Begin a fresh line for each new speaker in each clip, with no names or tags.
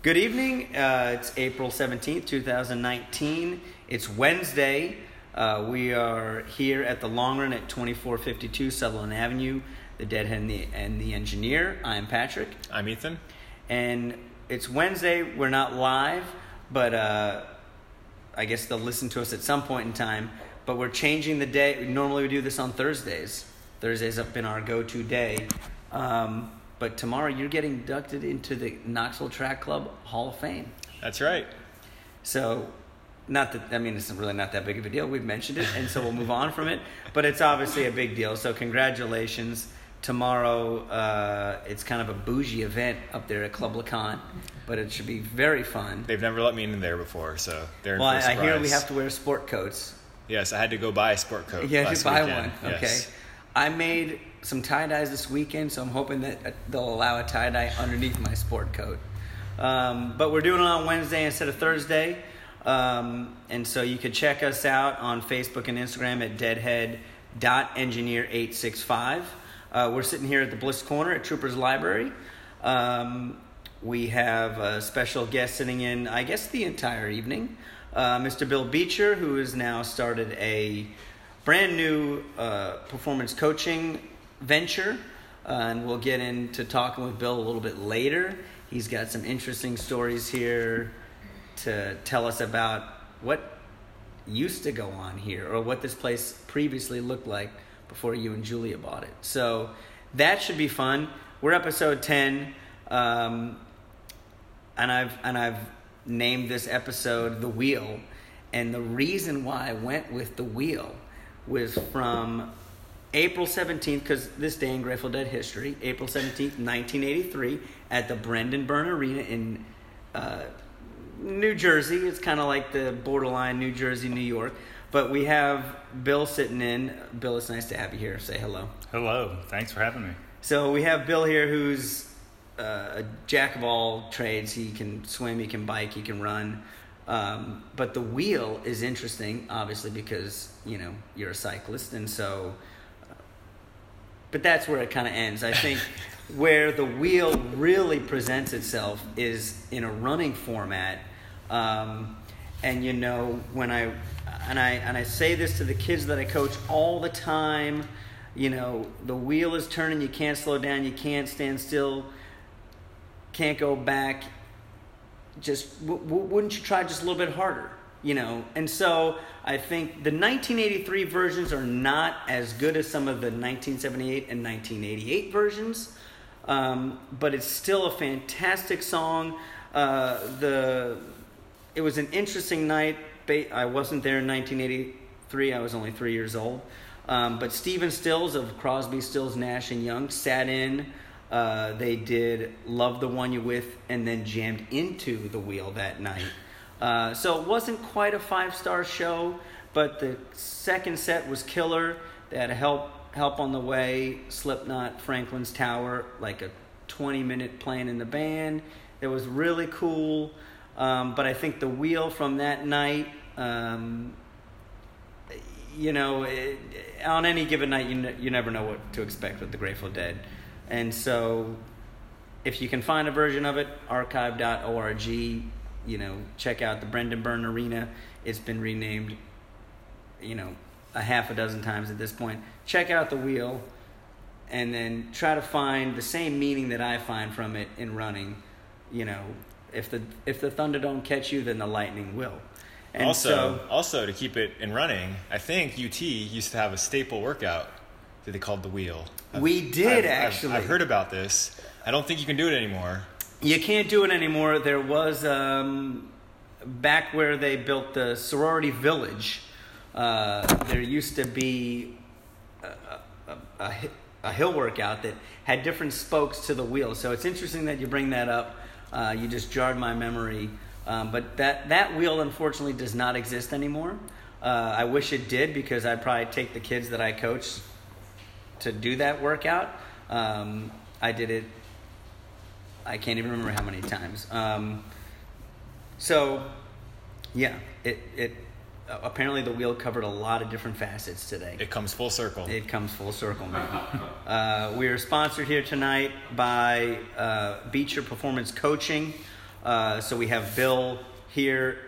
Good evening. Uh, it's April 17th, 2019. It's Wednesday. Uh, we are here at the Long Run at 2452 Sutherland Avenue, the Deadhead and the, and the Engineer. I'm Patrick.
I'm Ethan.
And it's Wednesday. We're not live, but uh, I guess they'll listen to us at some point in time. But we're changing the day. Normally we do this on Thursdays. Thursdays have been our go to day. Um, but tomorrow you're getting inducted into the Knoxville Track Club Hall of Fame.
That's right.
So, not that I mean it's really not that big of a deal. We've mentioned it, and so we'll move on from it. But it's obviously a big deal. So congratulations. Tomorrow, uh, it's kind of a bougie event up there at Club LeConte, but it should be very fun.
They've never let me in there before, so they're in
Well, I, I hear we have to wear sport coats.
Yes, I had to go buy a sport coat.
Yeah, you buy
weekend.
one. Okay. I made some tie dyes this weekend, so I'm hoping that uh, they'll allow a tie dye underneath my sport coat. Um, but we're doing it on Wednesday instead of Thursday. Um, and so you can check us out on Facebook and Instagram at deadhead.engineer865. Uh, we're sitting here at the Bliss Corner at Troopers Library. Um, we have a special guest sitting in, I guess, the entire evening. Uh, Mr. Bill Beecher, who has now started a brand new uh, performance coaching venture. Uh, and we'll get into talking with Bill a little bit later. He's got some interesting stories here to tell us about what used to go on here or what this place previously looked like before you and Julia bought it. So that should be fun. We're episode 10. Um, and I've and I've named this episode the wheel and the reason why I went with the wheel was from April 17th because this day in Grateful Dead history April 17th 1983 at the Brendan Byrne Arena in uh, New Jersey it's kind of like the borderline New Jersey New York but we have Bill sitting in Bill it's nice to have you here say hello
Hello, thanks for having me.
so we have Bill here, who's uh, a jack of all trades. He can swim, he can bike, he can run. Um, but the wheel is interesting, obviously, because you know you're a cyclist, and so. But that's where it kind of ends. I think where the wheel really presents itself is in a running format. Um, and you know when I and I and I say this to the kids that I coach all the time. You know the wheel is turning. You can't slow down. You can't stand still. Can't go back. Just w- w- wouldn't you try just a little bit harder? You know, and so I think the 1983 versions are not as good as some of the 1978 and 1988 versions, um, but it's still a fantastic song. Uh, the it was an interesting night. I wasn't there in 1983. I was only three years old. Um, but Stephen Stills of Crosby, Stills, Nash and Young sat in. Uh, they did "Love the One You With" and then jammed into the wheel that night. Uh, so it wasn't quite a five star show, but the second set was killer. They had help help on the way. Slipknot, Franklin's Tower, like a 20 minute playing in the band. It was really cool. Um, but I think the wheel from that night, um, you know, it, on any given night, you, ne- you never know what to expect with the Grateful Dead. And so if you can find a version of it, archive.org, you know, check out the Brendan Byrne Arena. It's been renamed, you know, a half a dozen times at this point. Check out the wheel and then try to find the same meaning that I find from it in running. You know, if the if the thunder don't catch you, then the lightning will. And
also,
so,
also to keep it in running, I think UT used to have a staple workout that they called the wheel. I've-
We did,
I've- I've-
actually.
I've heard about this. I don't think you can do it anymore.
You can't do it anymore. There was um, back where they built the sorority village. Uh, there used to be a, a, a, a hill workout that had different spokes to the wheel. So it's interesting that you bring that up. Uh, you just jarred my memory. Um, but that that wheel unfortunately does not exist anymore. Uh, I wish it did because I'd probably take the kids that I coach to do that workout. Um, I did it I can't even remember how many times. Um, so, yeah, it it uh, apparently the wheel covered a lot of different facets today.
It comes full circle.
It comes full circle, man. uh, we are sponsored here tonight by uh, Beecher Performance Coaching. Uh, so we have Bill here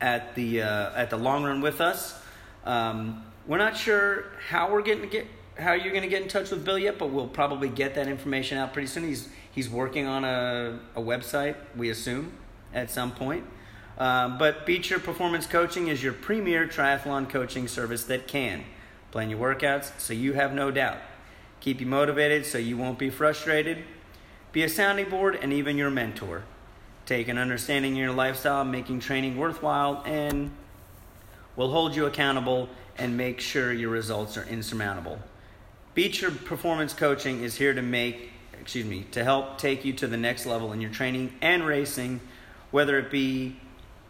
at the uh, at the long run with us. Um, we're not sure how we're getting to get how you're going to get in touch with Bill yet, but we'll probably get that information out pretty soon. He's he's working on a, a website, we assume, at some point. Um, but Beecher Performance Coaching is your premier triathlon coaching service that can plan your workouts so you have no doubt, keep you motivated so you won't be frustrated, be a sounding board and even your mentor, take an understanding in your lifestyle, making training worthwhile, and will hold you accountable and make sure your results are insurmountable. Beecher Performance Coaching is here to make, excuse me, to help take you to the next level in your training and racing, whether it be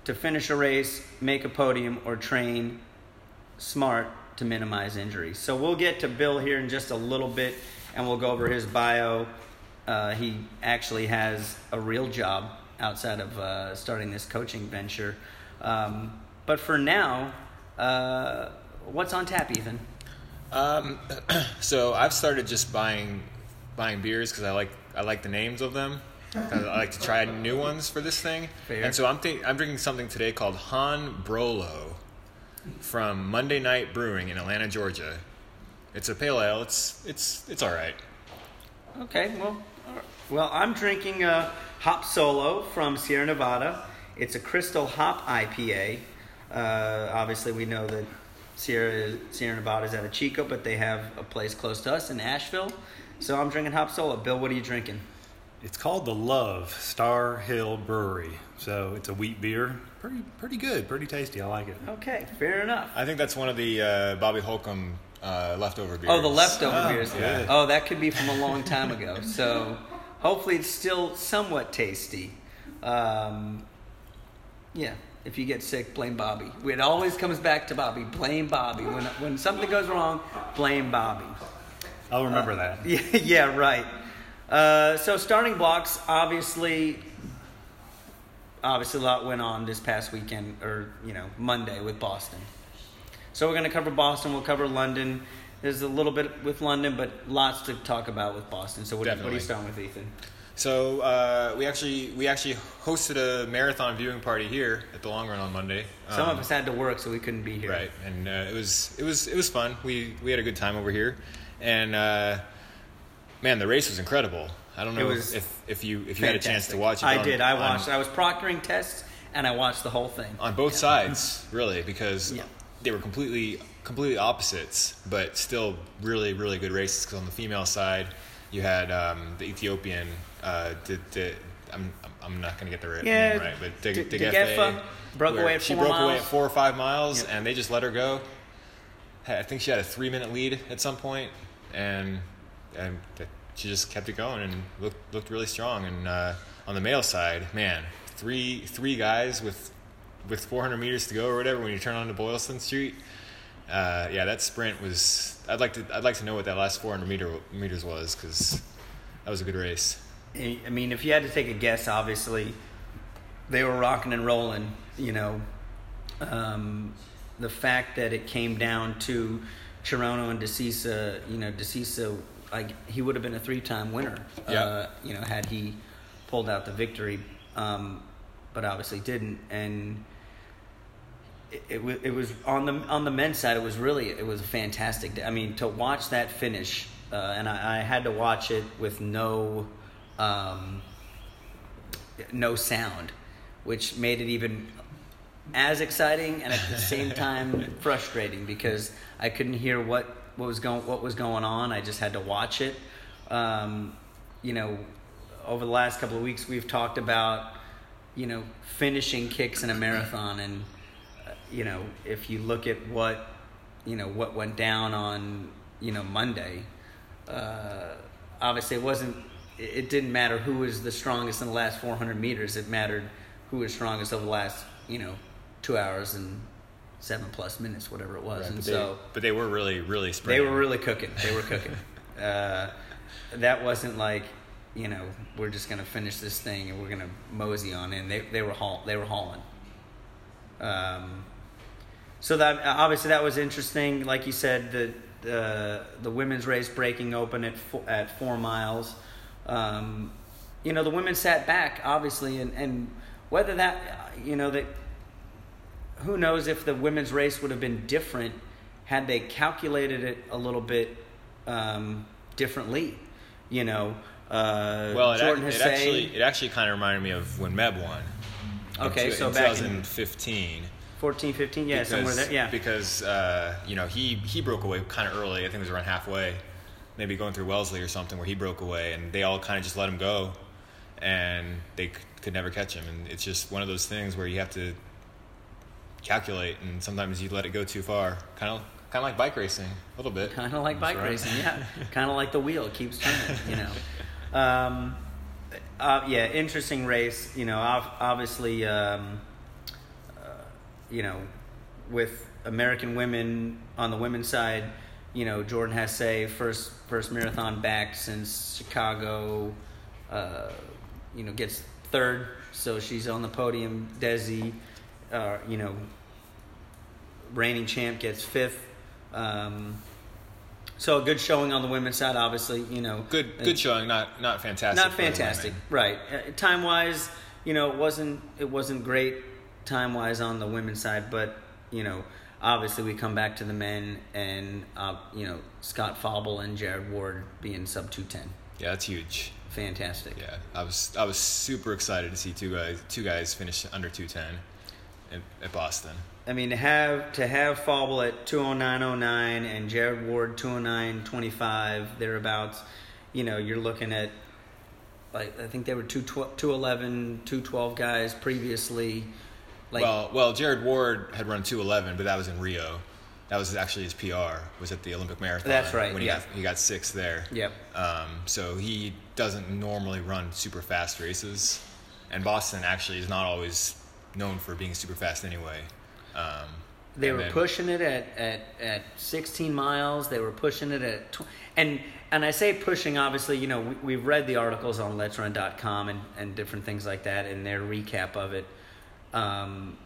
to finish a race, make a podium, or train smart to minimize injuries. So we'll get to Bill here in just a little bit and we'll go over his bio. Uh, he actually has a real job outside of uh, starting this coaching venture. Um, but for now, uh, what's on tap, Ethan?
Um, so I've started just buying buying beers because I like I like the names of them. I like to try new ones for this thing.
Fair.
And so I'm think, I'm drinking something today called Han Brolo from Monday Night Brewing in Atlanta, Georgia. It's a pale ale. It's it's it's all right.
Okay, well, all right. well, I'm drinking a Hop Solo from Sierra Nevada. It's a Crystal Hop IPA. Uh, obviously, we know that Sierra Sierra Nevada is out of Chico, but they have a place close to us in Asheville. So I'm drinking Hop Solo. Bill, what are you drinking?
It's called the Love Star Hill Brewery. So it's a wheat beer. Pretty pretty good, pretty tasty. I like it.
Okay, fair enough.
I think that's one of the uh, Bobby Holcomb uh, leftover beers.
Oh, the leftover
Oh,
beers.
good.
Oh, that could be from a long time ago. So hopefully it's still somewhat tasty. Um, yeah, if you get sick, blame Bobby. It always comes back to Bobby. Blame Bobby. When, when something goes wrong, blame Bobby.
I'll remember that.
Yeah, yeah right. Uh, so starting blocks, obviously, obviously a lot went on this past weekend, or you know Monday with Boston. So we're going to cover Boston. We'll cover London. There's a little bit with London, but lots to talk about with Boston. So what, do you- what are you
Definitely.
starting with, Ethan?
So uh, we actually we actually hosted a marathon viewing party here at the Long Run on Monday.
Some
Um,
of us had to work, so we couldn't be here.
Right, and uh, it was it was it was fun. We we had a good time over here, and uh, man, the race was incredible. I don't know if if you if you had a chance to watch it.
I
on-
did. I
on-
watched. I was proctoring tests, and I watched the whole thing.
on both sides, really, because
Yeah.
they were completely completely opposites, but still really really good races. Because on the female side, you had um, the Ethiopian. Uh, the, the, I'm I'm not gonna get the right
Yeah,
name right, but
D-
Deg-
Degefa broke away at
she
four
broke away at four or five miles,
Yeah.
and they just let her go. I think she had a three minute lead at some point, and and she just kept it going and looked looked really strong. And uh, on the male side, man, three three guys with with 400 meters to go or whatever when you turn onto Boylston Street. Uh, yeah, that sprint was. I'd like to. I'd like to know what that last 400 meter meters was because that was a good race.
I mean, if you had to take a guess, obviously, they were rocking and rolling. You know, um, the fact that it came down to Cherono and Desisa, you know, Desisa, like he would have been a three-time winner.
Yeah.
Uh, you know, had he pulled out the victory, um, but obviously didn't. And it, it, it was on the on the men's side. It was really it was a fantastic. Day. I mean, to watch that finish, uh, and I, I had to watch it with no um, no sound, which made it even as exciting and at the same time frustrating because I couldn't hear what, what was going what was going on. I just had to watch it. Um, you know, over the last couple of weeks, we've talked about you know finishing kicks in a marathon, and uh, you know if you look at what you know what went down on you know Monday, uh, obviously it wasn't. It didn't matter who was the strongest in the last 400 meters. It mattered who was strongest over the last you know two hours and seven plus minutes, whatever it was.
Right,
and
but,
so
they, but they were really really
they were really cooking. They were cooking. uh, that wasn't like, you know, we're just gonna finish this thing and we're gonna mosey on in. They they were haul they were hauling. Um, so that obviously that was interesting. Like you said, the the the women's race breaking open at four, at four miles. Um, you know, the women sat back, obviously, and, and whether that, you know, that who knows if the women's race would have been different had they calculated it a little bit um, differently. You know, uh,
Well, it,
Jordan
ac- it actually it actually kind of reminded me of when Meb won.
Okay,
two-
so
in
back in
2015.
14, 15, yeah, somewhere there, yeah.
Because uh, you know he he broke away kind of early. I think it was around halfway, maybe going through Wellesley or something, where he broke away, and they all kind of just let him go, and they c- could never catch him. And it's just one of those things where you have to calculate, and sometimes you let it go too far. Kind of kind of like bike racing, a little bit.
Kind of like bike
right.
racing, yeah. kind of like the wheel keeps turning, you know. Um, uh, yeah, interesting race. You know, obviously, um, uh, you know, with American women on the women's side, you know, Jordan Hasay first first marathon back since Chicago. Uh, you know, gets third, so she's on the podium. Desi, uh, you know, reigning champ gets fifth. Um, so a good showing on the women's side, obviously. You know,
Good good showing, not not fantastic.
not fantastic, right? Uh, time wise, you know, it wasn't it wasn't great time wise on the women's side, but you know, obviously we come back to the men and uh, you know Scott Fauble and Jared Ward being sub two ten,
Yeah, that's huge.
fantastic.
Yeah, I was I was super excited to see two guys two guys finish under two ten at, at Boston.
I mean, to have to have Fauble at 209.09 and Jared Ward 209.25 thereabouts, you know, you're looking at like I think they were 2 211, 212 guys previously. Like
well, well, Jared Ward had run two eleven, but that was in Rio. That was actually his PR. Was at the Olympic marathon.
That's right,
When he
yeah.
got he got sixth there.
Yep.
Um, so he doesn't normally run super fast races, and Boston actually is not always known for being super fast anyway. Um,
They were
then-
pushing it at, at, at 16 miles. They were pushing it at tw- and and I say pushing. Obviously, you know we, we've read the articles on Let'sRun.com and and different things like that and their recap of it. Um,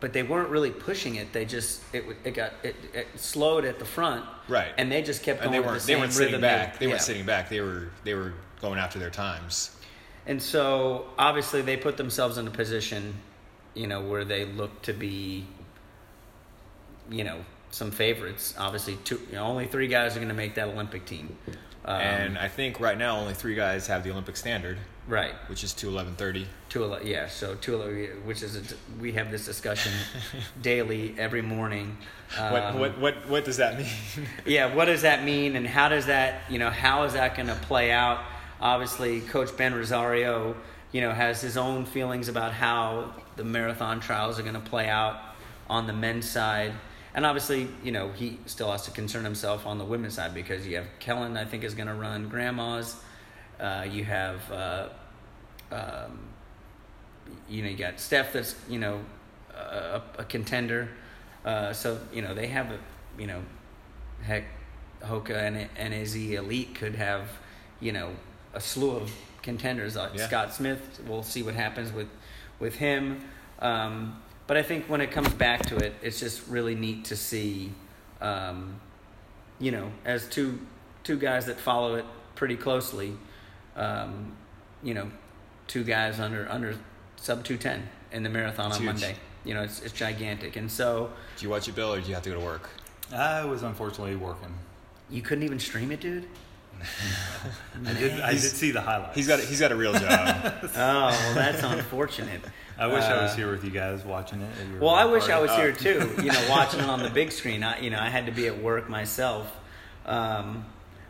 but they weren't really pushing it. They just it it got it, it slowed at the front,
Right.
And they just kept going
and they weren't
the
they weren't sitting back. They
yeah.
weren't sitting back. They were they were going after their times.
And so obviously they put themselves in a position, you know, where they look to be, you know, some favorites. Obviously, two, you know, only three guys are going to make that Olympic team. Um,
and I think right now only three guys have the Olympic standard,
right,
which is two eleven thirty.
two ele- yeah. So 211, which is a, we have this discussion daily every morning.
What,
Um,
what what what does that mean?
yeah, what does that mean, and how does that, you know, how is that going to play out? Obviously, Coach Ben Rosario, you know, has his own feelings about how the marathon trials are going to play out on the men's side, and obviously, you know, he still has to concern himself on the women's side because you have Kellyn, I think, is going to run grandmas. Uh, you have, uh, um, you know, you got Steph that's, you know, a, a contender. Uh, so you know they have a, you know, heck, Hoka and NAZ Elite could have, you know, a slew of contenders. Like
Yeah.
Scott Smith, we'll see what happens with, with him. Um, but I think when it comes back to it, it's just really neat to see, um, you know, as two two guys that follow it pretty closely, um, you know, two guys under under sub two ten in the marathon
It's
on
huge.
Monday. You know, it's it's gigantic, and so
Did you watch it, Bill, or did you have to go to work?
I was unfortunately working.
you couldn't even stream it, dude.
I did. I did see the highlights.
He's got a, he's got a real job.
Oh, well, that's unfortunate.
I wish I was
Uh,
here with you guys watching it.
Well, I wish I was
Oh.
here too. You know, watching it on the big screen. I, you know, I had to be at work myself. Um,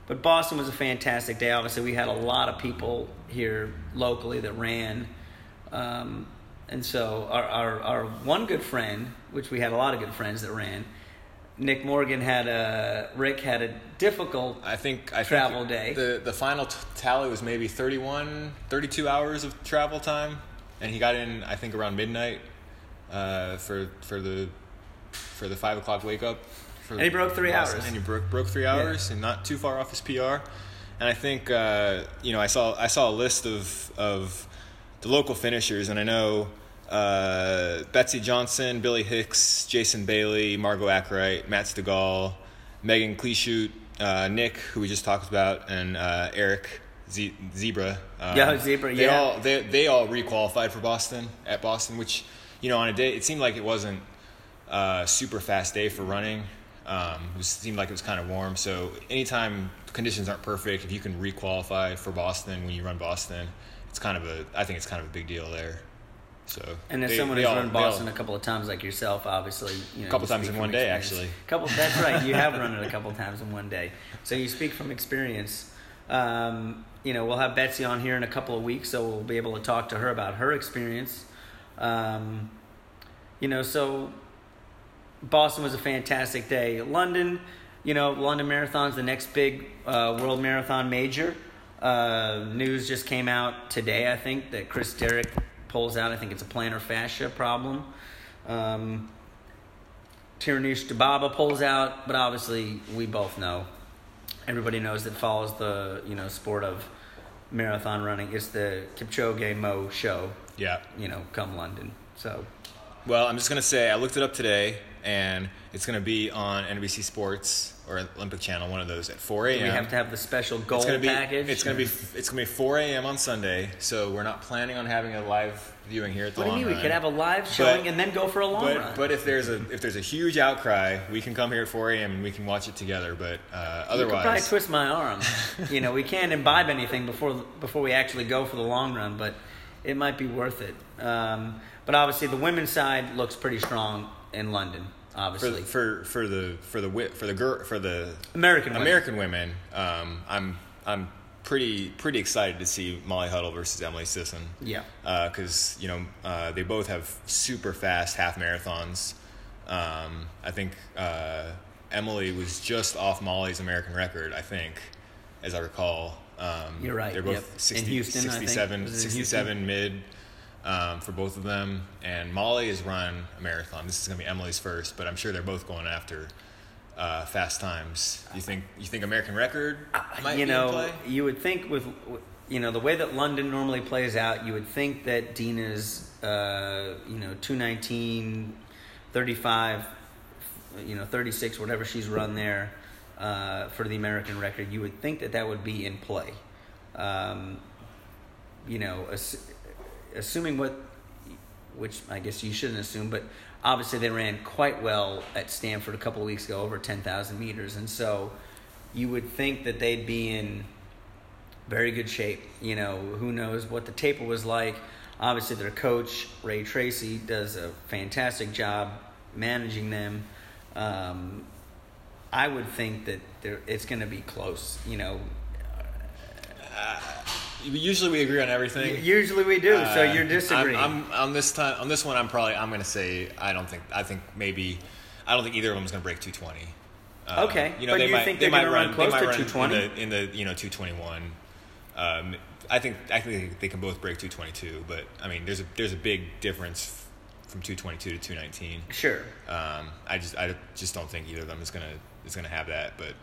but Boston was a fantastic day. Obviously, we had a lot of people here locally that ran, um, and so our, our our one good friend, which we had a lot of good friends that ran. Nick Morgan had a Rick had a difficult
I think I
Travel
think
day.
The the final t- tally was maybe 31, 32 hours of travel time, and he got in I think around midnight uh, for for the for the five o'clock wake up. For
And he broke three
Boston.
hours.
And he broke broke three hours, and not too far off his PR. And I think uh, you know I saw I saw a list of of the local finishers, and I know. Uh, Betsy Johnson, Billy Hicks, Jason Bailey, Margot Ackright, Matt Stegall, Megan Cleashute, uh, Nick, who we just talked about, and uh, Eric Z- Zebra. Um,
Yeah, Zebra,
They
yeah.
all they they all requalified for Boston at Boston, which you know on a day it seemed like it wasn't a super fast day for running. Um, it seemed like it was kind of warm. So anytime conditions aren't perfect, if you can requalify for Boston when you run Boston, it's kind of a I think it's kind of a big deal there. So
And as
they-
someone
they
who's run Boston a couple of times, like yourself, obviously, you know,
a
Couple
times in one day, actually.
Couple. That's right. You have run it a couple of times in one day, so you speak from experience. Um, you know, we'll have Betsy on here in a couple of weeks, so we'll be able to talk to her about her experience. Um, you know, so Boston was a fantastic day. London, you know, London Marathon's the next big uh, world marathon major. Uh, news just came out today, I think, that Chris Derrick pulls out. I think it's a plantar fascia problem. Um, Tirunesh Dibaba pulls out, but obviously we both know. Everybody knows that follows the you know sport of marathon running. It's the Kipchoge Mo show.
Yeah.
You know, come London. So
Well, I'm just gonna say I looked it up today, and it's gonna be on NBC Sports or Olympic Channel, one of those at 4 a.m.
we have to have the special gold
it's be
package.
it's gonna be it's gonna be 4 a.m. on Sunday, so we're not planning on having a live viewing here at the
What do you mean? We could have a live showing and then go for a long
but,
run.
But if there's a if there's a huge outcry, we can come here at 4 a.m. and we can watch it together. But uh,
you could probably
otherwise,
twist my arm. you know, we can't imbibe anything before before we actually go for the long run, but it might be worth it. Um, but obviously, the women's side looks pretty strong in London. Obviously,
for for the for the for the girl for the
American women.
American women, um, I'm I'm pretty pretty excited to see Molly Huddle versus Emily Sisson.
Yeah.
because you know uh, they both have super fast half marathons. Um, I think uh, Emily was just off Molly's American record. I think, as I recall. Um,
You're right,
They're both
yep. In
60,
Houston, I think.
67,
Was
67 mid um, for both of them. And Molly has run a marathon. This is going to be Emily's first, but I'm sure they're both going after uh, fast times. You think you think American record might
you
be
know,
in play?
you would think with you know the way that London normally plays out, you would think that Deena's uh, you know 219, 35, you know 36, whatever she's run there uh, for the American record, you would think that that would be in play. Um, you know, assuming what, which I guess you shouldn't assume, but obviously they ran quite well at Stanford a couple of weeks ago, over 10,000 meters. And so you would think that they'd be in very good shape. You know, who knows what the taper was like. Obviously, their coach, Ray Treacy, does a fantastic job managing them. Um, I would think that it's going to be close. You know,
Usually we agree on everything.
usually we do, so
Uh,
you're disagreeing.
I'm, I'm on this time on this one. I'm probably I'm going to say I don't think I think maybe I don't think either of them is going to break 220. Uh,
Okay,
you know
but
they
you
might
think
they
they're
might
run
run
close to 220?
in the, in the you know 221. Um, I think I think they can both break 222, but I mean there's a there's a big difference from 222 to 219.
sure.
Um, I just I just don't think either of them is gonna is gonna have that, but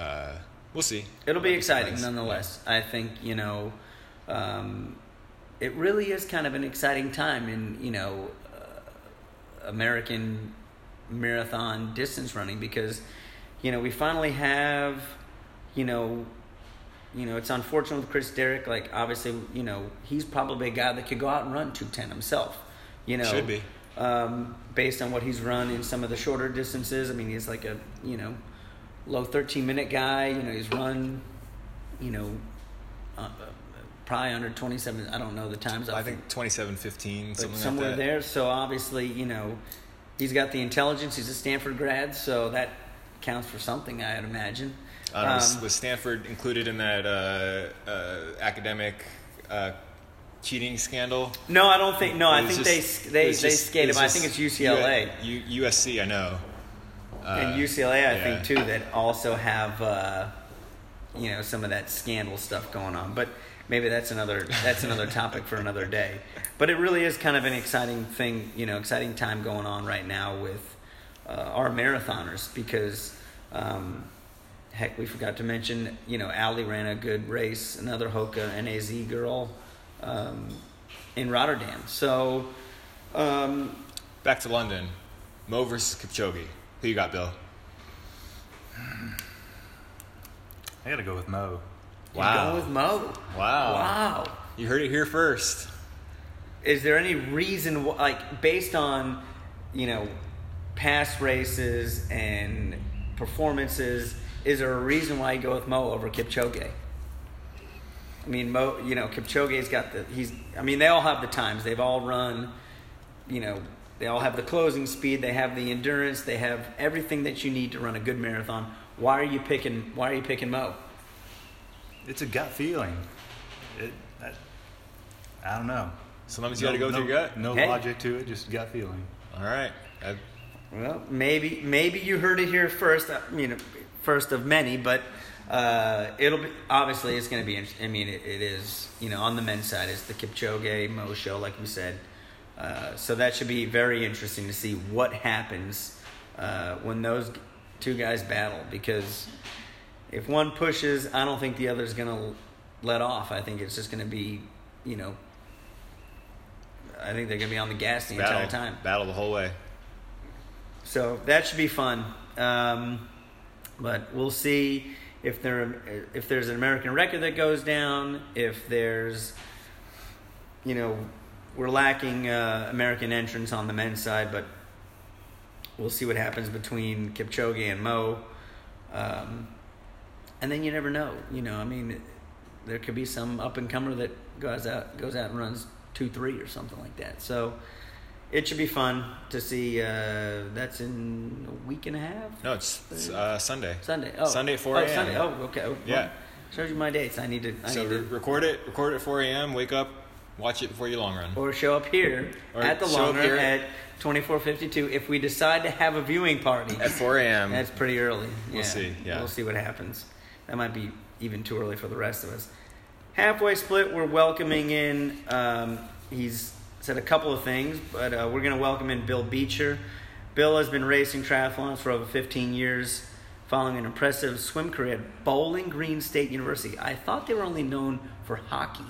uh, we'll see.
It'll be exciting nonetheless. I think you know, um, it really is kind of an exciting time in you know, uh, American marathon distance running because, you know, we finally have, you know, you know, it's unfortunate with Chris Derrick. Like obviously, you know, he's probably a guy that could go out and run two ten himself. You know,
Should be.
um, based on what he's run in some of the shorter distances. I mean, he's like a you know low 13 minute guy. You know, he's run, you know, uh, uh, probably under 27. I don't know the times.
I think 27, 15,
but
something
somewhere
like
there. So obviously, you know, he's got the intelligence. He's a Stanford grad, so that counts for something, I'd imagine.
Was,
Um,
was Stanford included in that uh, uh, academic uh, cheating scandal?
no, I don't think. No, I think
just-
they they they
just-
skate
it
him. I think it's UCLA.
U- USC, I know. Uh,
and UCLA, I
yeah.
think too, that also have uh, you know some of that scandal stuff going on. But maybe that's another that's another topic for another day. But it really is kind of an exciting thing, you know, exciting time going on right now with uh, our marathoners because. Um, Heck, we forgot to mention, you know, Allie ran a good race, another Hoka NAZ girl um, in Rotterdam. So, um,
Back to London. Mo versus Kipchoge. Who you got, Bill?
I got to go with Mo.
He's
Wow.
going with Mo.
Wow.
Wow.
You heard it here first.
Is there any reason, like, based on, you know, past races and performances, is there a reason why you go with Mo over Kipchoge? I mean, Mo, you know, Kipchoge's got the, he's, I mean, they all have the times. They've all run, you know, they all have the closing speed, they have the endurance, they have everything that you need to run a good marathon. Why are you picking, why are you picking Mo?
It's a gut feeling. It, I, I don't know.
Sometimes you got to go with
no,
your gut.
No
Hey.
logic to it, just gut feeling.
All right. I,
Well, maybe maybe you heard it here first. I mean, first of many, but uh, it'll be obviously it's going to be. int- I mean, it, it is. You know, on the men's side, it's the Kipchoge Mo show, like we said. Uh, so that should be very interesting to see what happens uh, when those two guys battle. Because if one pushes, I don't think the other's going to let off. I think it's just going to be, you know. I think they're going to be on the gas the entire time.
battle the whole way.
So that should be fun. Um, but we'll see if there if there's an American record that goes down. If there's, you know, we're lacking uh, American entrants on the men's side, but we'll see what happens between Kipchoge and Mo. Um, and then you never know. You know, I mean, there could be some up and comer that goes out goes out and runs two three or something like that. So it should be fun to see. Uh, that's in a week and a half.
No, it's, it's uh, Sunday.
Sunday. Oh,
Sunday at 4
Oh,
a.m.
Sunday. Oh, okay. Well,
Yeah.
shows you my dates. I need to. I
So
need to.
record it. Record it at 4 a.m. Wake up. Watch it before your long run.
Or show up here
Or
at the long run at twenty four fifty two. If we decide to have a viewing party,
At 4 a.m.
That's pretty early.
We'll
Yeah.
see, yeah.
We'll see what happens. That might be even too early for the rest of us. Halfway split, we're welcoming in. Um, he's said a couple of things, but uh, we're going to welcome in Bill Beecher. Bill has been racing triathlons for over 15 years, following an impressive swim career at Bowling Green State University. I thought they were only known for hockey,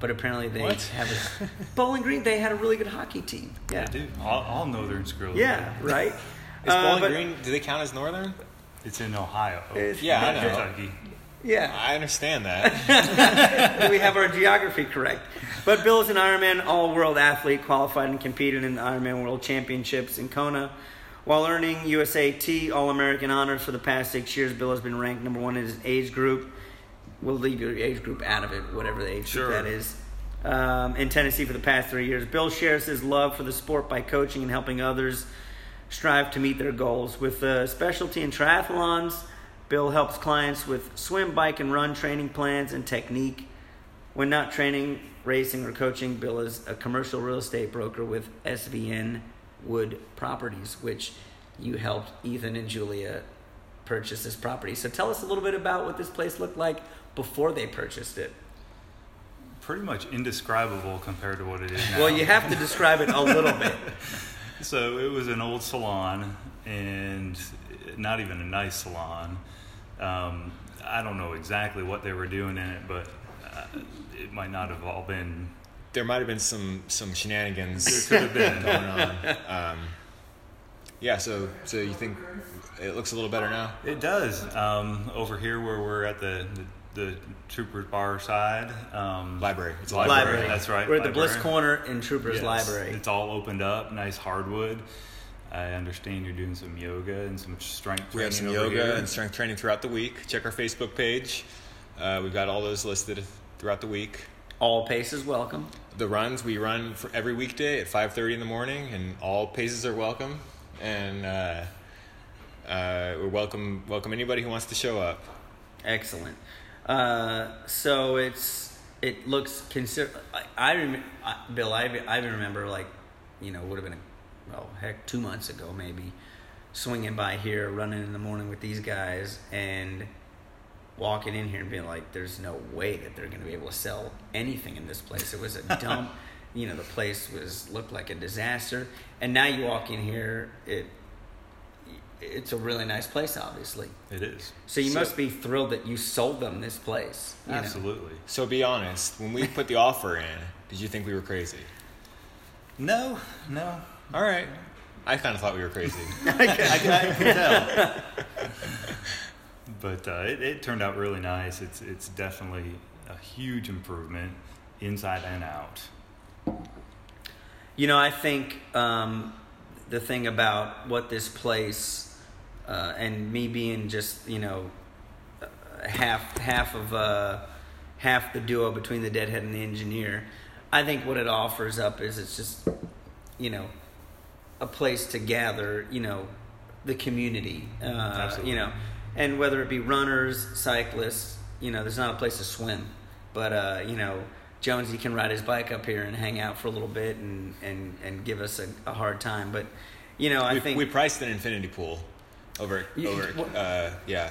but apparently they
What?
have a Bowling Green. They had a really good hockey team. Yeah,
Yeah, dude. All, all northern schools.
Yeah, right.
Is
Uh,
Bowling
but-
Green? Do they count as northern?
It's in Ohio.
It's-
Yeah, I know.
Kentucky.
Yeah.
I understand that.
we have our geography correct. But Bill is an Ironman all world athlete, qualified and competed in the Ironman World Championships in Kona. While earning USAT All American honors for the past six years, Bill has been ranked number one in his age group. We'll leave your age group out of it, whatever the age
Sure.
group that is. Um, in Tennessee for the past three years. Bill shares his love for the sport by coaching and helping others strive to meet their goals. With a specialty in triathlons, Bill helps clients with swim, bike, and run training plans and technique. When not training, racing, or coaching, Bill is a commercial real estate broker with SVN Wood Properties, which you helped Ethan and Julia purchase this property. So tell us a little bit about what this place looked like before they purchased it.
Pretty much indescribable compared to what it is now.
Well, you have to describe it a little bit.
So it was an old salon, and not even a nice salon. Um, I don't know exactly what they were doing in it, but uh, it might not have all been.
there might have been some some shenanigans
There could have been.
going on. Um, yeah. So so you think it looks a little better now?
It does. Um, over here, where we're at the the, the Troopers Bar side, um,
Library. It's a
library.
Library.
That's right.
We're at the. Bliss Corner in Troopers
Yes.
Library.
It's all opened up, nice hardwood. I understand you're doing some yoga and some strength
We
training
have some
over
yoga
here.
and strength training throughout the week. Check our Facebook page. Uh, we've got all those listed throughout the week.
All paces welcome.
The runs we run for every weekday at 5:30 in the morning, and all paces are welcome. And uh, uh, we welcome welcome anybody who wants to show up.
Excellent. Uh, so it's it looks consider. I, I rem- I, Bill. I I remember like you know would have been a, well heck two months ago maybe swinging by here running in the morning with these guys and walking in here and being like there's no way that they're going to be able to sell anything in this place it was a dump you know the place was looked like a disaster and now you walk in here it it's a really nice place obviously
It is.
so you
So-
must be thrilled that you sold them this place. you know.
Absolutely.
So be honest, when we put the offer in, did you think we were crazy?
No, no.
All right. I kind of thought we were crazy.
I, can- I can tell. but uh, it, it turned out really nice. It's it's definitely a huge improvement inside and out.
You know, I think um, the thing about what this place uh, and me being just you know half half of uh, half the duo between the deadhead and the engineer, I think what it offers up is it's just you know a place to gather you know the community. Uh, you know and whether it be runners cyclists you know there's not a place to swim. But uh, you know Jonesy can ride his bike up here and hang out for a little bit and and, and give us a, a hard time. But you know I
we,
think
we priced an infinity pool over
You-
over uh, yeah.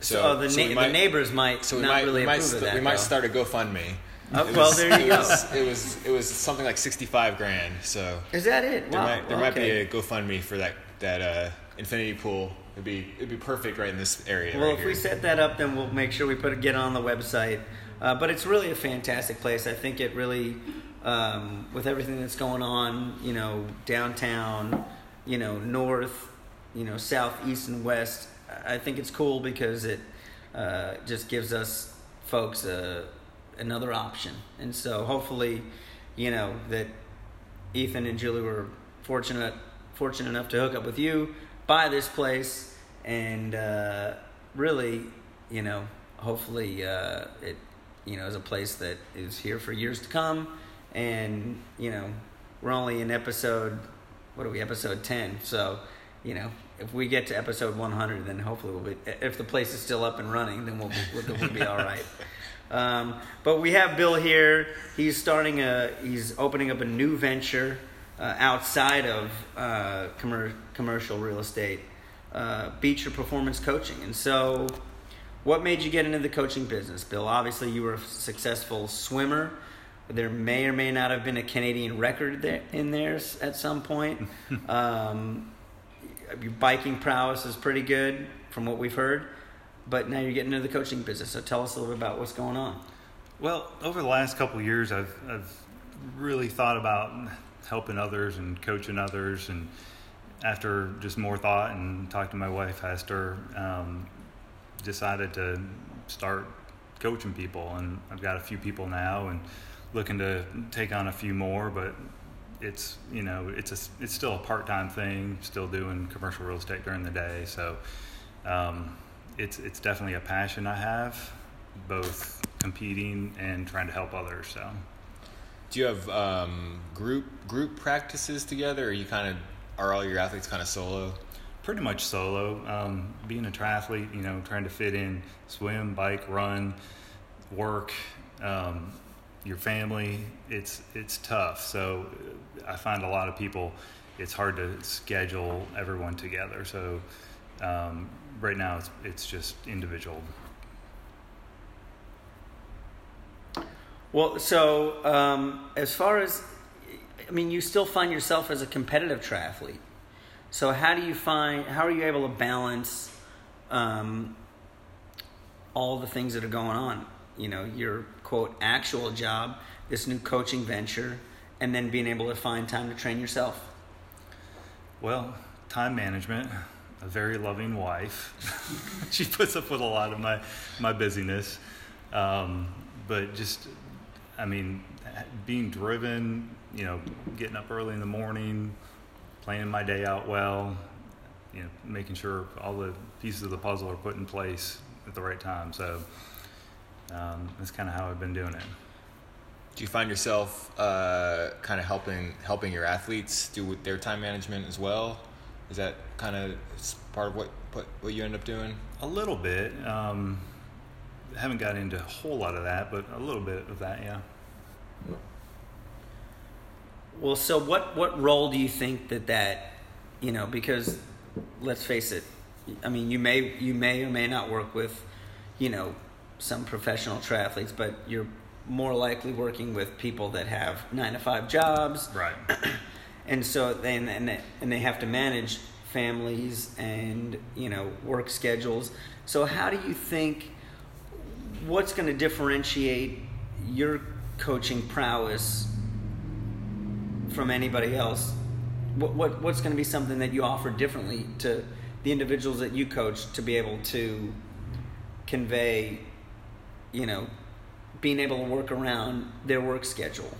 So,
oh, the,
so
na-
we might-
the neighbors might
So we
not
might
really
we might,
approve of
st-
that
we might start a GoFundMe.
Oh,
It
well,
was-
there you
it
go.
Was, it was it was something like sixty five grand. So
is that it
there
wow
might there might be a GoFundMe for that that uh, infinity pool. It'd be it'd be perfect right in this area.
Well,
right
if we set that up, then we'll make sure we put it get on the website. Uh, but it's really a fantastic place. I think it really, um, with everything that's going on, you know, downtown, you know, north, you know, south, east, and west. I think it's cool because it uh, just gives us folks a, another option. And so hopefully, you know, that Ethan and Julie were fortunate fortunate enough to hook up with you, buy this place, and uh, really, you know, hopefully uh, it, you know, is a place that is here for years to come. And you know, we're only in episode, what are we, episode ten? So, you know, if we get to episode one hundred, then hopefully we'll be. If the place is still up and running, then we'll be, we'll be all right. Um, but we have Bill here. He's starting a. He's opening up a new venture uh, outside of uh, commer- commercial real estate, uh, Beecher Performance Coaching. And so, what made you get into the coaching business, Bill? Obviously, you were a successful swimmer. There may or may not have been a Canadian record there, in there at some point. um, your biking prowess is pretty good from what we've heard, but now you're getting into the coaching business. So tell us a little bit about what's going on.
Well, over the last couple years, I've I've really thought about helping others and coaching others, and after just more thought and talked to my wife Hester, um, decided to start coaching people, and I've got a few people now, and looking to take on a few more, but it's you know it's a it's still a part time thing, still doing commercial real estate during the day, so. Um, it's it's definitely a passion I have, both competing and trying to help others. So
Do you have um, group group practices together, or you kind of are all your athletes kind of solo?
pretty much solo. Um, being a triathlete, you know, trying to fit in swim, bike, run, work, um, your family. It's it's tough. So I find a lot of people. It's hard to schedule everyone together. So um, right now it's it's just individual.
Well, so um, as far as, I mean, you still find yourself as a competitive triathlete. So how do you find? How are you able to balance um, all the things that are going on? You know, your quote actual job, this new coaching venture, and then being able to find time to train yourself.
Well, time management. A very loving wife. she puts up with a lot of my my busyness, um, but just, I mean, being driven. You know, getting up early in the morning, planning my day out well. You know, making sure all the pieces of the puzzle are put in place at the right time. So um, that's kind of how I've been doing it.
Do you find yourself uh, kind of helping helping your athletes do with their time management as well? Is that kind of part of what, what what you end up doing?
A little bit. Um, haven't got into a whole lot of that, but a little bit of that, yeah.
Well, so what what role do you think that that, you know, because let's face it, I mean, you may you may or may not work with, you know, some professional triathletes, but you're more likely working with people that have nine to five jobs,
Right.
and so then and they, and they have to manage families and you know work schedules. So how do you think what's going to differentiate your coaching prowess from anybody else? What, what what's going to be something that you offer differently to the individuals that you coach to be able to convey, you know, being able to work around their work schedule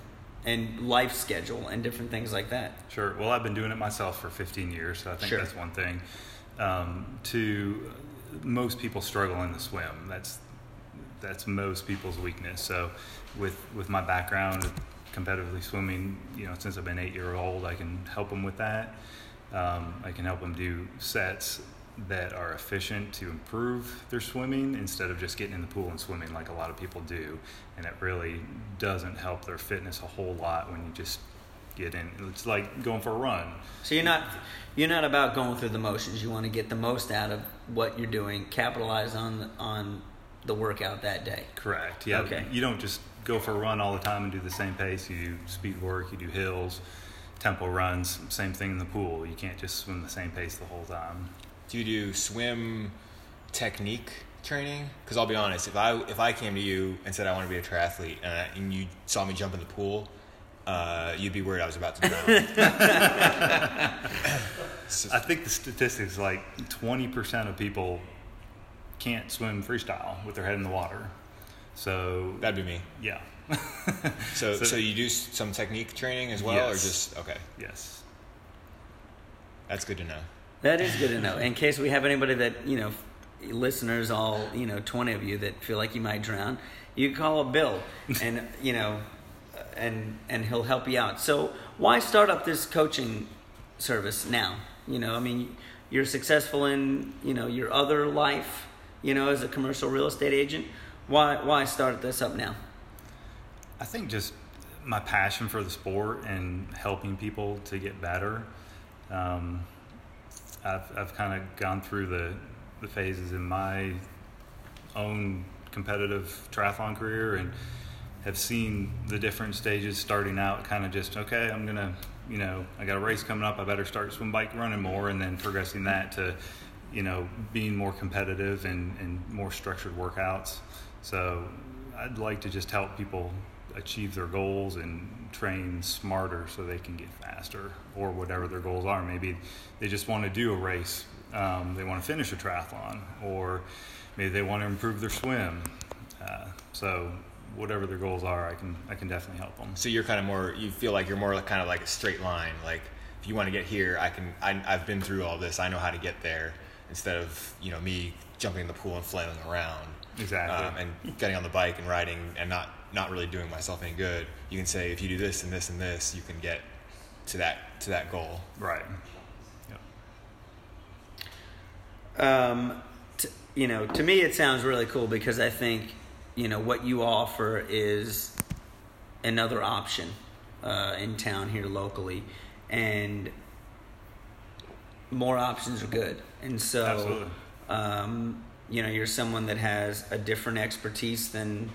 and life schedule and different things like that.
Sure. Well, I've been doing it myself for 15 years, so I think
Sure.
that's one thing. Um, to most people struggle in the swim. That's that's most people's weakness. So, with with my background competitively swimming, you know, since I've been eight year old, I can help them with that. Um, I can help them do sets that are efficient to improve their swimming instead of just getting in the pool and swimming like a lot of people do. And it really doesn't help their fitness a whole lot when you just get in. It's like going for a run.
So you're not you're not about going through the motions. You want to get the most out of what you're doing, capitalize on on the workout that day.
Correct. Yeah.
Okay.
You don't just go for a run all the time and do the same pace. You do speed work. You do hills, tempo runs. Same thing in the pool. You can't just swim the same pace the whole time.
Do you do swim technique training? Because I'll be honest, if I if I came to you and said I want to be a triathlete and, I, and you saw me jump in the pool, uh, you'd be worried I was about to drown. So-
I think the statistics like 20% of people can't swim freestyle with their head in the water. So
that'd be me.
yeah.
So,
So-
so, you do some technique training as well, or just okay?
yes.
That's good to know.
That is good to know. In case we have anybody that you know, listeners, all you know, twenty of you that feel like you might drown, you call Bill, and you know, and and he'll help you out. So why start up this coaching service now? You know, I mean, you're successful in you know your other life, you know, as a commercial real estate agent. Why why start this up now?
I think just my passion for the sport and helping people to get better. Um, I've I've kind of gone through the the phases in my own competitive triathlon career and have seen the different stages starting out kind of just okay i'm gonna you know i got a race coming up i better start swim bike running more and then progressing that to you know being more competitive and, and more structured workouts. So i'd like to just help people achieve their goals and train smarter so they can get faster or whatever their goals are maybe they just want to do a race um, they want to finish a triathlon or maybe they want to improve their swim uh, so whatever their goals are i can i can definitely help them
So you're kind of more. You feel like you're more like, kind of like a straight line. Like if you want to get here, I can. I, I've been through all this. I know how to get there. Instead of you know me jumping in the pool and flailing around.
Exactly.
Um, and getting on the bike and riding and not not really doing myself any good. You can say if you do this and this and this, you can get to that to that goal.
right yep.
um, t- you know, to me, it sounds really cool because I think, you know, what you offer is another option uh, in town here locally, and more options are good. And so,
Absolutely.
um, you know, you're someone that has a different expertise than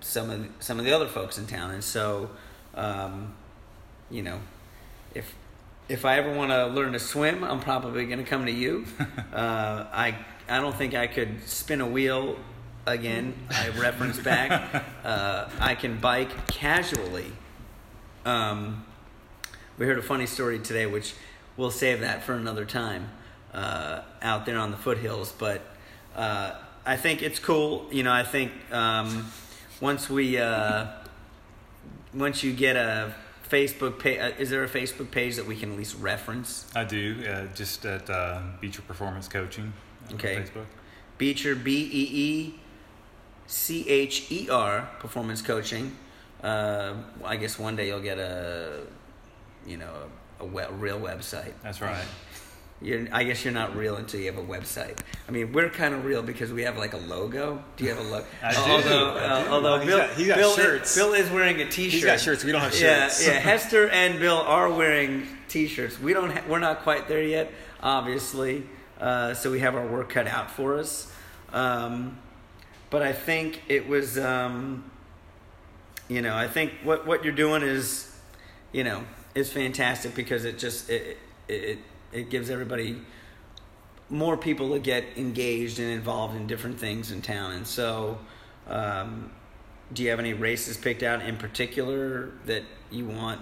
some of the, some of the other folks in town, and so, um, you know, if if I ever want to learn to swim, I'm probably going to come to you. uh, I I don't think I could spin a wheel again. I reference back. Uh, I can bike casually. Um, we heard a funny story today, which we'll save that for another time uh, out there on the foothills. But uh, I think it's cool. You know, I think um, once we uh, once you get a Facebook page, uh, is there a Facebook page that we can at least reference?
i do uh, just at uh, beecher performance coaching on
Okay.
facebook
Beecher B E E C H E R Performance Coaching. Uh, I guess one day you'll get a, you know, a, a we- real website.
that's right
You're, I guess you're not real until you have a website. I mean, we're kind of real because we have like a logo. Do you have a logo?
I do,
Although,
I
uh, although Bill,
got- he's got
Bill,
shirts.
Bill is wearing a T-shirt.
He's got shirts. We don't have
Yeah,
shirts.
yeah. Hester and Bill are wearing T-shirts. We don't. Ha- we're not quite there yet, obviously. Uh, so we have our work cut out for us. Um, but I think it was. Um, you know, I think what what you're doing is, you know, is fantastic because it just it it it gives everybody more people to get engaged and involved in different things in town. And so, um, do you have any races picked out in particular that you want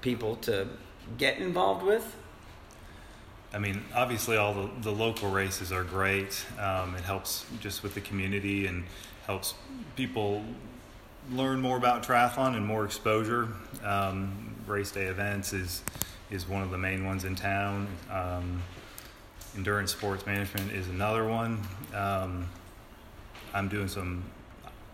people to get involved with?
I mean, obviously, all the, the local races are great. Um, it helps just with the community and helps people learn more about triathlon and more exposure. Um, race day events is is one of the main ones in town. Um, endurance sports management is another one. Um, I'm doing some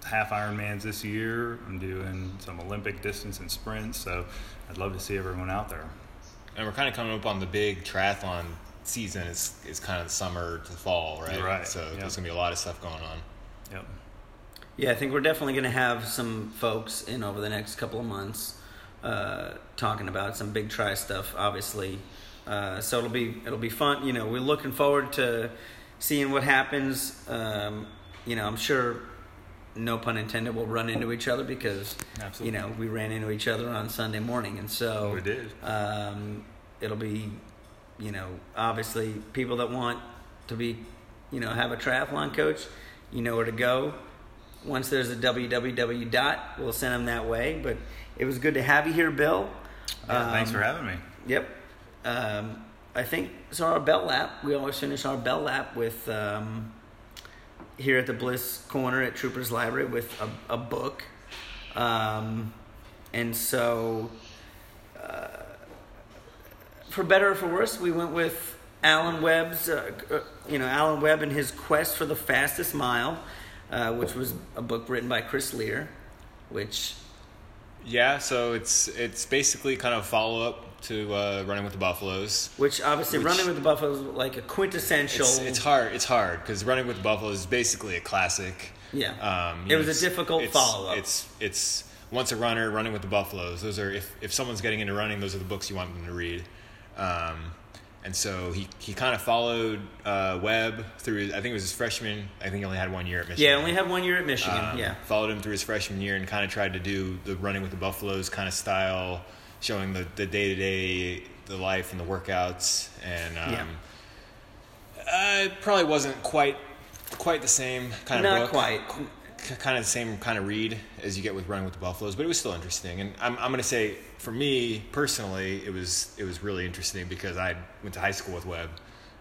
half Ironmans this year. I'm doing some Olympic distance and sprints. So I'd love to see everyone out there.
And we're kind of coming up on the big triathlon season. It's, it's kind of summer to fall, right?
Right.
So
Yep.
there's going to be a lot of stuff going on.
Yep.
Yeah, I think we're definitely going to have some folks in over the next couple of months uh, talking about some big try stuff. Obviously, uh, so it'll be it'll be fun. You know, we're looking forward to seeing what happens. Um, you know, I'm sure, no pun intended, we'll run into each other because
Absolutely.
you know we ran into each other on Sunday morning, and so
We did.
Um, it'll be, you know, obviously people that want to be, you know, have a triathlon coach, you know where to go. Once there's a www dot, we'll send them that way. But it was good to have you here, Bill.
Yeah, thanks
Um,
for having me.
Yep. Um, I think so. Our bell lap. We always finish our bell lap with um, here at the Bliss Corner at Troopers Library with a, a book, um, and so uh, for better or for worse, we went with Alan Webb's. Uh, uh, you know, Alan Webb and his quest for the fastest mile, uh, which was a book written by Chris Lear, which
Yeah, so it's it's basically kind of follow up to uh, Running with the Buffaloes.
which obviously
Which-
running with the Buffaloes like a quintessential.
It's, it's hard. It's hard because Running with the Buffaloes is basically a classic.
Yeah.
Um,
It was a difficult follow-up.
It's it's once a runner, Running with the Buffaloes. Those are if if someone's getting into running, those are the books you want them to read. Um, and so he, he kind of followed uh, Webb through. I think it was his freshman. I think he only had one year at Michigan.
Yeah, only had one year at Michigan.
Um,
yeah.
Followed him through his freshman year and kind of tried to do the running with the Buffaloes kind of style, showing the the day to day, the life and the workouts, and um,
Yeah.
uh, it probably wasn't quite quite the same kind of
Not quite.
Kind of the same kind of read as you get with running with the Buffaloes, but it was still interesting. And I'm I'm gonna say for me personally, it was it was really interesting because I went to high school with Webb.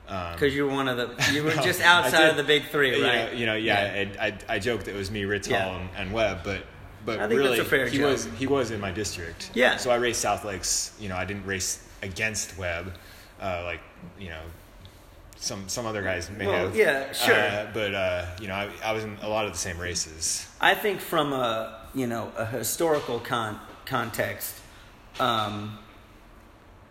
Um,
Because you were one of the, you were
no,
just outside
did-
of the big three,
you
right?
Know, you know, yeah. I, I, I joked that it was me, Ritz
Yeah.
And, and Webb, but but
I think
really,
that's a fair
he was he was in my district.
Yeah.
So I raced South Lakes. You know, I didn't race against Webb, uh, like you know, some some other guys may
Well,
have.
yeah, sure.
Uh, but uh, you know, I, I was in a lot of the same races.
I think from a you know a historical con- context, um,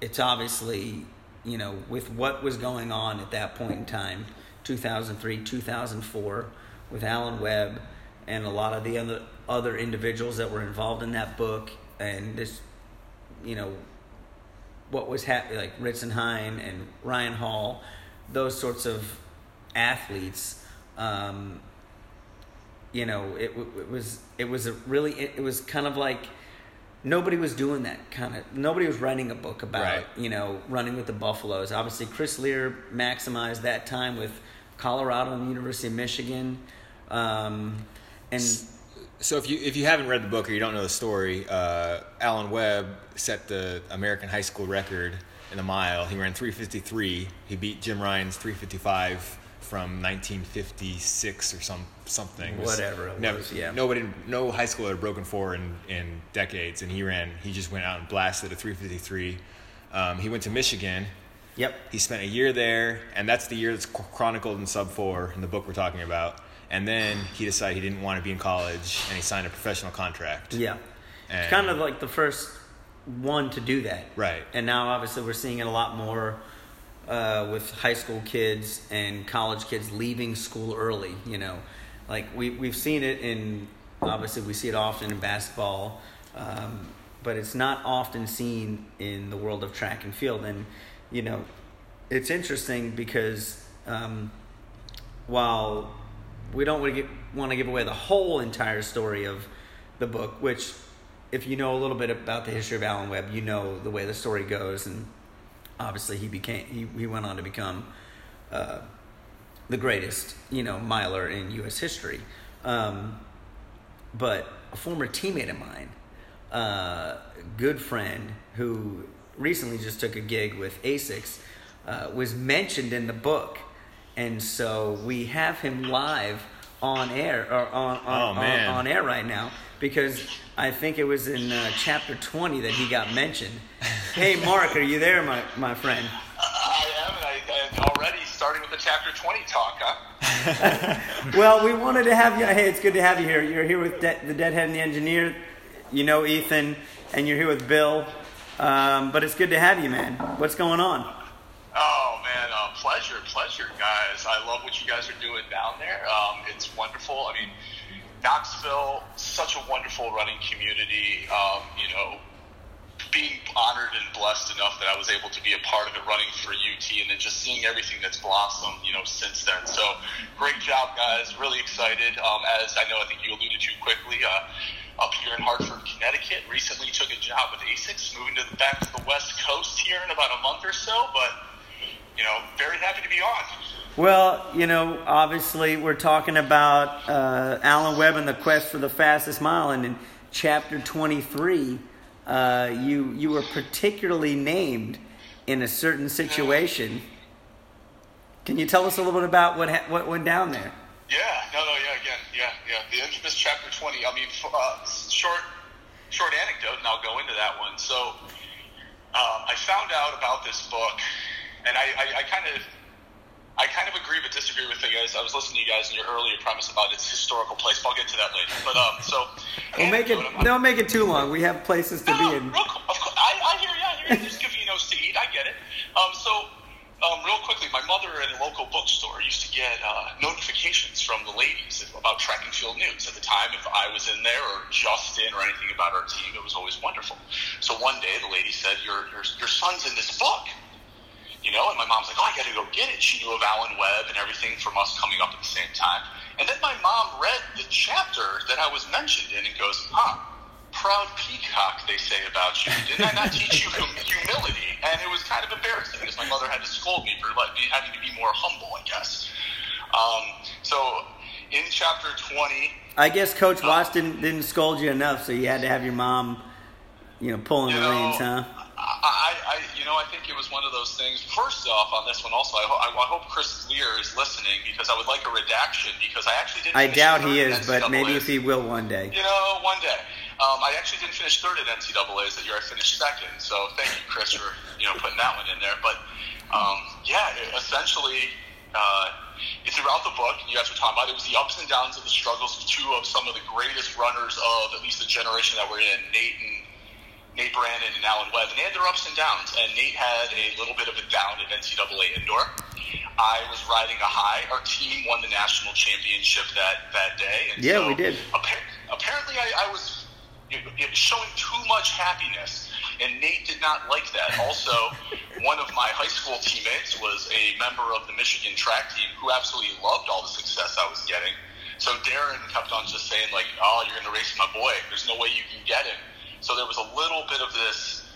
it's obviously you know with what was going on at that point in time, two thousand three, two thousand four, with Alan Webb and a lot of the other other individuals that were involved in that book, and this, you know, what was happening, like Ritzenheim and Ryan Hall, those sorts of athletes. Um, you know, it, it was it was a really it, it was kind of like nobody was doing that kind of nobody was writing a book about
Right.
you know running with the Buffaloes. Obviously, Chris Lear maximized that time with Colorado and the University of Michigan, um, and
So if you if you haven't read the book or you don't know the story, uh, Alan Webb set the American high school record in the mile. He ran 353. He beat Jim Ryun's 355 from 1956 or some something. It was
Whatever it was, yeah.
Nobody, no high school had broken four in in decades, and he ran. He just went out and blasted a 353. Um, he went to Michigan.
yep,
He spent a year there, and that's the year that's chronicled in Sub 4 in the book we're talking about. And then he decided he didn't want to be in college, and he signed a professional contract.
yeah,
And-
it's kind of like the first one to do that,
Right.
And now, obviously, we're seeing it a lot more uh, with high school kids and college kids leaving school early. You know, like we we've seen it in obviously we see it often in basketball, um, but it's not often seen in the world of track and field. And you know, it's interesting because um, while we don't want to, get, want to give away the whole entire story of the book, which if you know a little bit about the history of Alan Webb, you know the way the story goes, and obviously he became he, he went on to become uh, the greatest you know miler in U.S. history. Um, but a former teammate of mine, uh, good friend who recently just took a gig with Asics, uh, was mentioned in the book, and so we have him live on air or on on,
Oh,
on, on air right now because I think it was in uh, chapter 20 that he got mentioned. hey, Marc, are you there, my, my friend?
I am, and, I, am already starting with the chapter 20 talk, huh?
Well, we wanted to have you. Hey, it's good to have you here. You're here with De- the Deadhead and the Engineer. You know Ethan, and you're here with Bill. Um, but it's good to have you, man. What's going on?
Oh man, uh, pleasure, pleasure, guys. I love what you guys are doing down there. Um, it's wonderful. I mean, Knoxville, such a wonderful running community. Um, you know, being honored and blessed enough that I was able to be a part of it running for UT and then just seeing everything that's blossomed, you know, since then. So great job, guys. Really excited. Um, as I know, I think you alluded to quickly, uh, up here in Hartford, Connecticut, recently took a job with ASICS, moving to the, back to the West Coast here in about a month or so, but, you know, very happy to be on.
Well, you know, obviously we're talking about uh, Alan Webb and the quest for the fastest mile, and in chapter 23, uh, you you were particularly named in a certain situation. Can you tell us a little bit about what ha- what went down there?
Yeah, no, no, yeah, again, yeah, yeah. The infamous chapter twenty. I mean, uh, short, short anecdote, and I'll go into that one. So, um, I found out about this book, and I, I, I kind of, I kind of agree but disagree with you guys. I was listening to you guys in your earlier premise about its historical place. But I'll get to that later. But um, so,
We'll make it.
I'm-
Don't make it too long. We have places to
no,
be in.
real, of course, I, I hear you. I hear you. Just giving you to eat. I get it. Um, so, um, real quickly, my mother at a local bookstore used to get uh, notifications from the ladies about track and field news. At the time, if I was in there or just in or anything about our team, it was always wonderful. So one day, the lady said, "Your your your son's in this book." You know, and my mom's like, "Oh, I got to go get it." She knew of Alan Webb and everything from us coming up at the same time. And then my mom read the chapter that I was mentioned in and goes, "Huh." proud peacock, they say about you. Didn't I not teach you hum- humility? And it was kind of embarrassing because my mother had to scold me for like, having to be more humble, I guess. Um, so in chapter 20,
I guess Coach Watts didn't didn't scold you enough, so you had to have your mom, you know, pulling
you
the
know,
reins, huh?
I, I, you know, I think it was one of those things. First off, on this one, also, I, ho- I, hope Chris Lear is listening because I would like a redaction because I actually didn't.
I doubt he is, but maybe if he will one day.
You know, one day. Um, I actually didn't finish third at NCAA's that year. I finished second. So thank you, Chris, for you know putting that one in there. But um, yeah, it, essentially, uh, it's throughout the book. You guys were talking about it was the ups and downs of the struggles of two of some of the greatest runners of at least the generation that we're in, Nate and Nate Brannen and Alan Webb, and they had their ups and downs. And Nate had a little bit of a down at NCAA indoor. I was riding a high. Our team won the national championship that that day. And
Yeah,
so
we did.
Appar- apparently, I, I was it, it was showing too much happiness, and Nate did not like that. Also, one of my high school teammates was a member of the Michigan track team who absolutely loved all the success I was getting. So Darren kept on just saying like, "Oh, you're going to race my boy. There's no way you can get him." So there was a little bit of this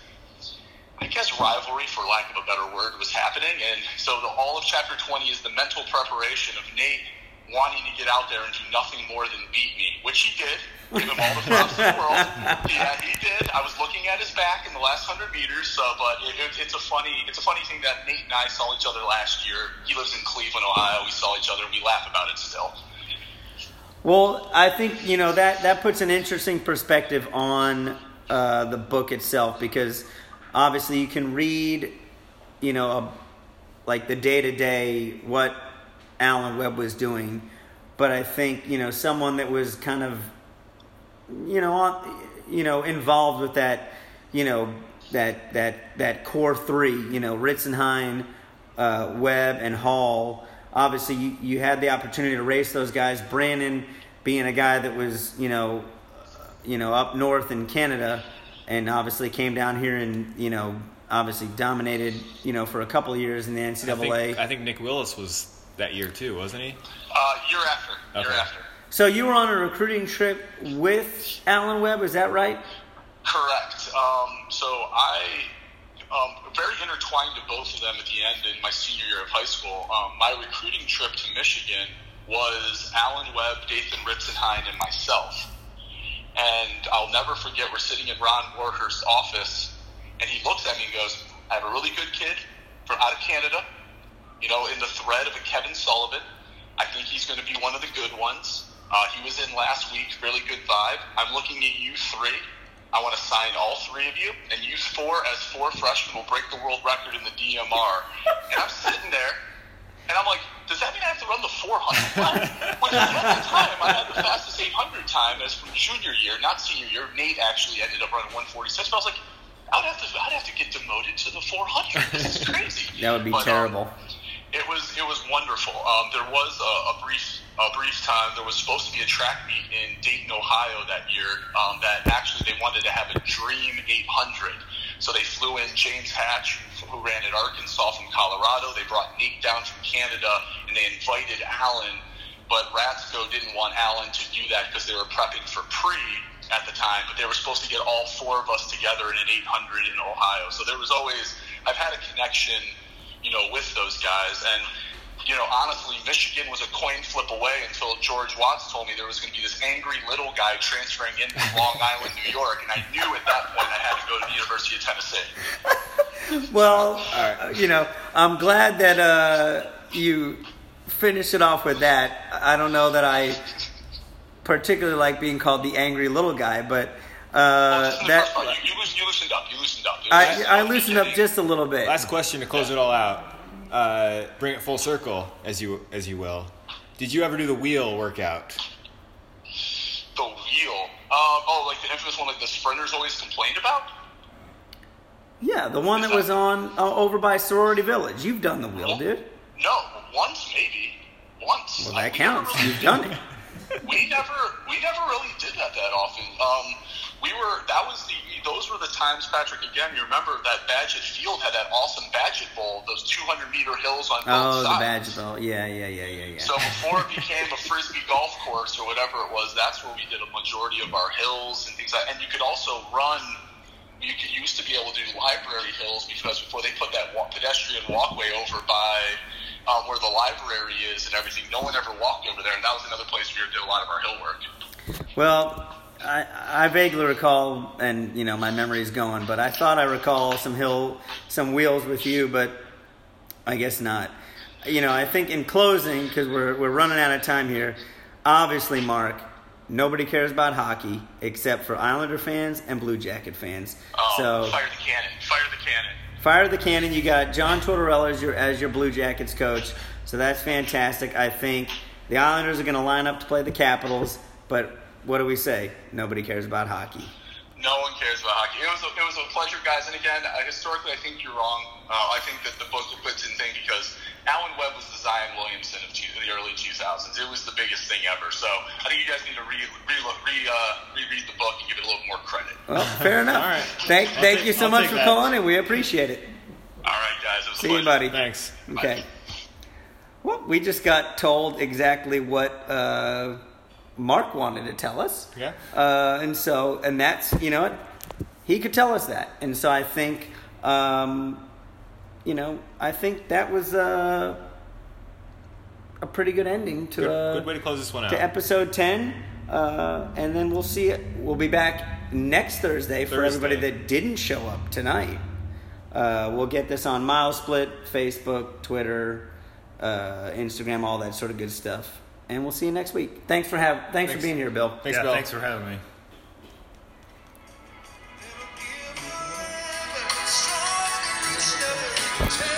I guess rivalry, for lack of a better word, was happening. And so the, all of chapter 20 is the mental preparation of Nate wanting to get out there and do nothing more than beat me, which he did. Give him all the props in the world. Yeah, he did. I was looking at his back in the last hundred meters, so, but it, it, it's a funny, it's a funny thing that Nate and I saw each other last year. He lives in Cleveland, Ohio. We saw each other, and we laugh about it still.
Well, I think you know that that puts an interesting perspective on uh, the book itself because obviously you can read, you know, a, like the day to day what Alan Webb was doing, but I think you know someone that was kind of, you know, on, you know, involved with that, you know, that that that core three, you know, Ritzenheim, uh, Webb, and Hall. Obviously, you, you had the opportunity to race those guys. Brannen being a guy that was, you know, you know, up north in Canada, and obviously came down here and you know, obviously dominated, you know, for a couple of years in the
I
NCAA.
think, I think Nick Willis was that year too, wasn't he?
Uh, year after, year after.
so you were on a recruiting trip with Alan Webb, is that right?
Correct. Um, so I um, very intertwined to both of them at the end in my senior year of high school. Um, my recruiting trip to Michigan was Alan Webb, Dathan Ritzenheim, and myself. And I'll never forget, we're sitting in Ron Warhurst's office, and he looks at me and goes, I have a really good kid from out of Canada. You know, in the thread of a Kevin Sullivan. I think he's going to be one of the good ones. Uh, he was in last week, really good vibe. I'm looking at you three. I want to sign all three of you, and you four, as four freshmen, will break the world record in the DMR. And I'm sitting there, and I'm like, does that mean I have to run the 400 mile? Which at the time, I had the fastest 800 time as from junior year, not senior year. Nate actually ended up running 146, but I was like, I'd have to, I'd have to get demoted to the 400. This is crazy.
That would be
But, um,
terrible.
it was it was wonderful. Um, there was a, a brief a brief time. There was supposed to be a track meet in Dayton, Ohio that year. Um, that actually they wanted to have a Dream 800. So they flew in James Hatch, who ran at Arkansas from Colorado. They brought Nate down from Canada, and they invited Alan. But Raczko didn't want Alan to do that because they were prepping for pre at the time. But they were supposed to get all four of us together in an 800 in Ohio. So there was always I've had a connection you know, with those guys. And, you know, honestly, Michigan was a coin flip away until George Watts told me there was going to be this angry little guy transferring in from Long Island, New York. And I knew at that point I had to go to the University of Tennessee.
Well, uh, you know, I'm glad that uh, you finish it off with that. I don't know that I particularly like being called the angry little guy, but uh,
Listen to the
that
first part. You, you, loosened- you loosened up. You loosened up.
I, I loosened up just a little bit.
Last question to close it all out. Uh, bring it full circle, as you as you will. Did you ever do the wheel workout?
the wheel. Um, oh, like the infamous one, like the sprinters always complained about.
Yeah, the one that was on uh, over by Sorority Village. You've done the wheel, dude.
No, once maybe. Once.
Well,
Like,
that
never
counts.
really-
You've done it.
we never we never really did that that often. Um, we were that was the those were the times, Patrick. Again, you remember that Badgett Field had that awesome Badgett Bowl, those 200 meter hills on both
Oh, the
sides.
badge belt. Yeah, yeah, yeah, yeah, yeah.
So before it became a frisbee golf course or whatever it was, that's where we did a majority of our hills and things like. And you could also run. You could used to be able to do library hills because before they put that wa- pedestrian walkway over by um, where the library is and everything, no one ever walked over there, and that was another place where we did a lot of our hill work.
Well, I, I vaguely recall, and you know my memory's going, but I thought I recall some hill, some wheels with you, but I guess not. You know, I think in closing, because we're we're running out of time here. Obviously, Marc, nobody cares about hockey except for Islander fans and Blue Jacket fans.
Oh,
so
fire the cannon! Fire the cannon!
Fire the cannon. You got John Tortorella as your as your Blue Jackets coach, so that's fantastic. I think the Islanders are going to line up to play the Capitals, but what do we say? Nobody cares about hockey.
No one cares about hockey. It was a, it was a pleasure, guys. And again, uh, historically, I think you're wrong. Uh, I think that the book puts in thing because Alan Webb was the Zion Williamson of two, the early 2000s. It was the biggest thing ever. So I think you guys need to re, re, re, uh, reread the book and give it a little more credit.
Well, fair enough.
All right.
Thank
I'll
thank
take-
you so
I'll
much for
that.
calling, and we appreciate it.
All right, guys. It was a
See you,
pleasure.
buddy.
Thanks.
Okay. Well, we just got told exactly what uh, Marc wanted to tell us.
Yeah.
Uh, and so, and that's, you know what? He could tell us that. And so I think, um, you know, I think that was uh, a pretty good ending to,
Good,
uh,
good way to close this one out.
to episode 10. Uh, and then we'll see it. We'll be back next Thursday for
Thursday.
everybody that didn't show up tonight. Uh, we'll get this on MileSplit, Facebook, Twitter, uh, Instagram, all that sort of good stuff. And we'll see you next week. Thanks for have, thanks,
Thanks.
for being here, Bill.
Thanks,
yeah,
Bill.
thanks for having me. Podcast.